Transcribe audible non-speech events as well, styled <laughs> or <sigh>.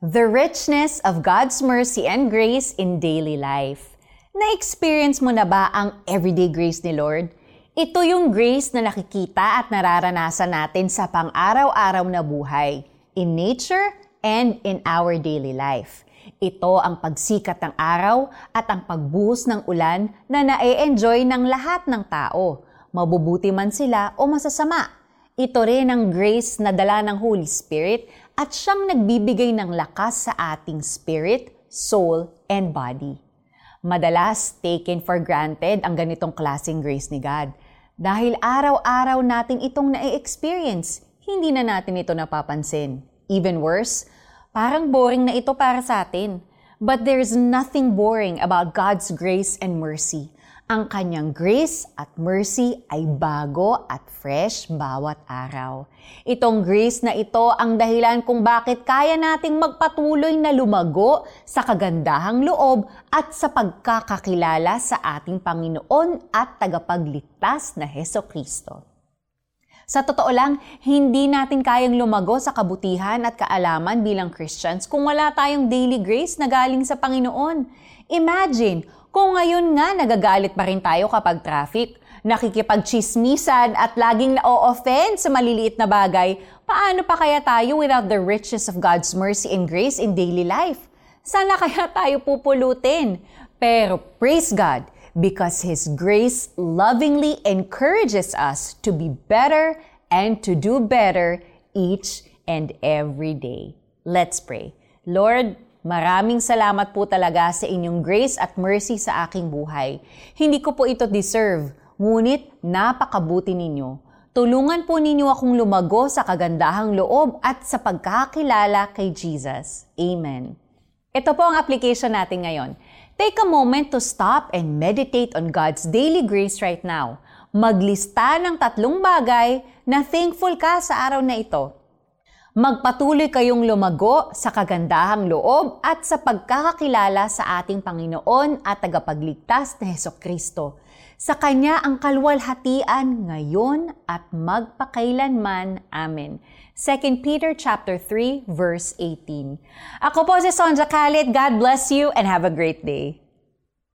The richness of God's mercy and grace in daily life. Na-experience mo na ba ang everyday grace ni Lord? Ito yung grace na nakikita at nararanasan natin sa pang-araw-araw na buhay, in nature and in our daily life. Ito ang pagsikat ng araw at ang pagbuhos ng ulan na na-enjoy ng lahat ng tao, mabubuti man sila o masasama. Ito rin ang grace na dala ng Holy Spirit at siyang nagbibigay ng lakas sa ating spirit, soul, and body. Madalas taken for granted ang ganitong klaseng grace ni God. Dahil araw-araw natin itong na-experience, hindi na natin ito napapansin. Even worse, parang boring na ito para sa atin. But there's nothing boring about God's grace and mercy ang kanyang grace at mercy ay bago at fresh bawat araw. Itong grace na ito ang dahilan kung bakit kaya nating magpatuloy na lumago sa kagandahang loob at sa pagkakakilala sa ating Panginoon at tagapagligtas na Heso Kristo. Sa totoo lang, hindi natin kayang lumago sa kabutihan at kaalaman bilang Christians kung wala tayong daily grace na galing sa Panginoon. Imagine, kung ngayon nga nagagalit pa rin tayo kapag traffic, nakikipagchismisan at laging na-offend sa maliliit na bagay, paano pa kaya tayo without the riches of God's mercy and grace in daily life? Sana <laughs> kaya tayo pupulutin. Pero praise God, because His grace lovingly encourages us to be better and to do better each and every day. Let's pray. Lord, Maraming salamat po talaga sa inyong grace at mercy sa aking buhay. Hindi ko po ito deserve, ngunit napakabuti ninyo. Tulungan po ninyo akong lumago sa kagandahang loob at sa pagkakilala kay Jesus. Amen. Ito po ang application natin ngayon. Take a moment to stop and meditate on God's daily grace right now. Maglista ng tatlong bagay na thankful ka sa araw na ito. Magpatuloy kayong lumago sa kagandahang loob at sa pagkakakilala sa ating Panginoon at tagapagligtas na Heso Kristo. Sa Kanya ang kalwalhatian ngayon at magpakailanman. Amen. 2 Peter chapter 3 verse 18. Ako po si Sonja Khalid. God bless you and have a great day.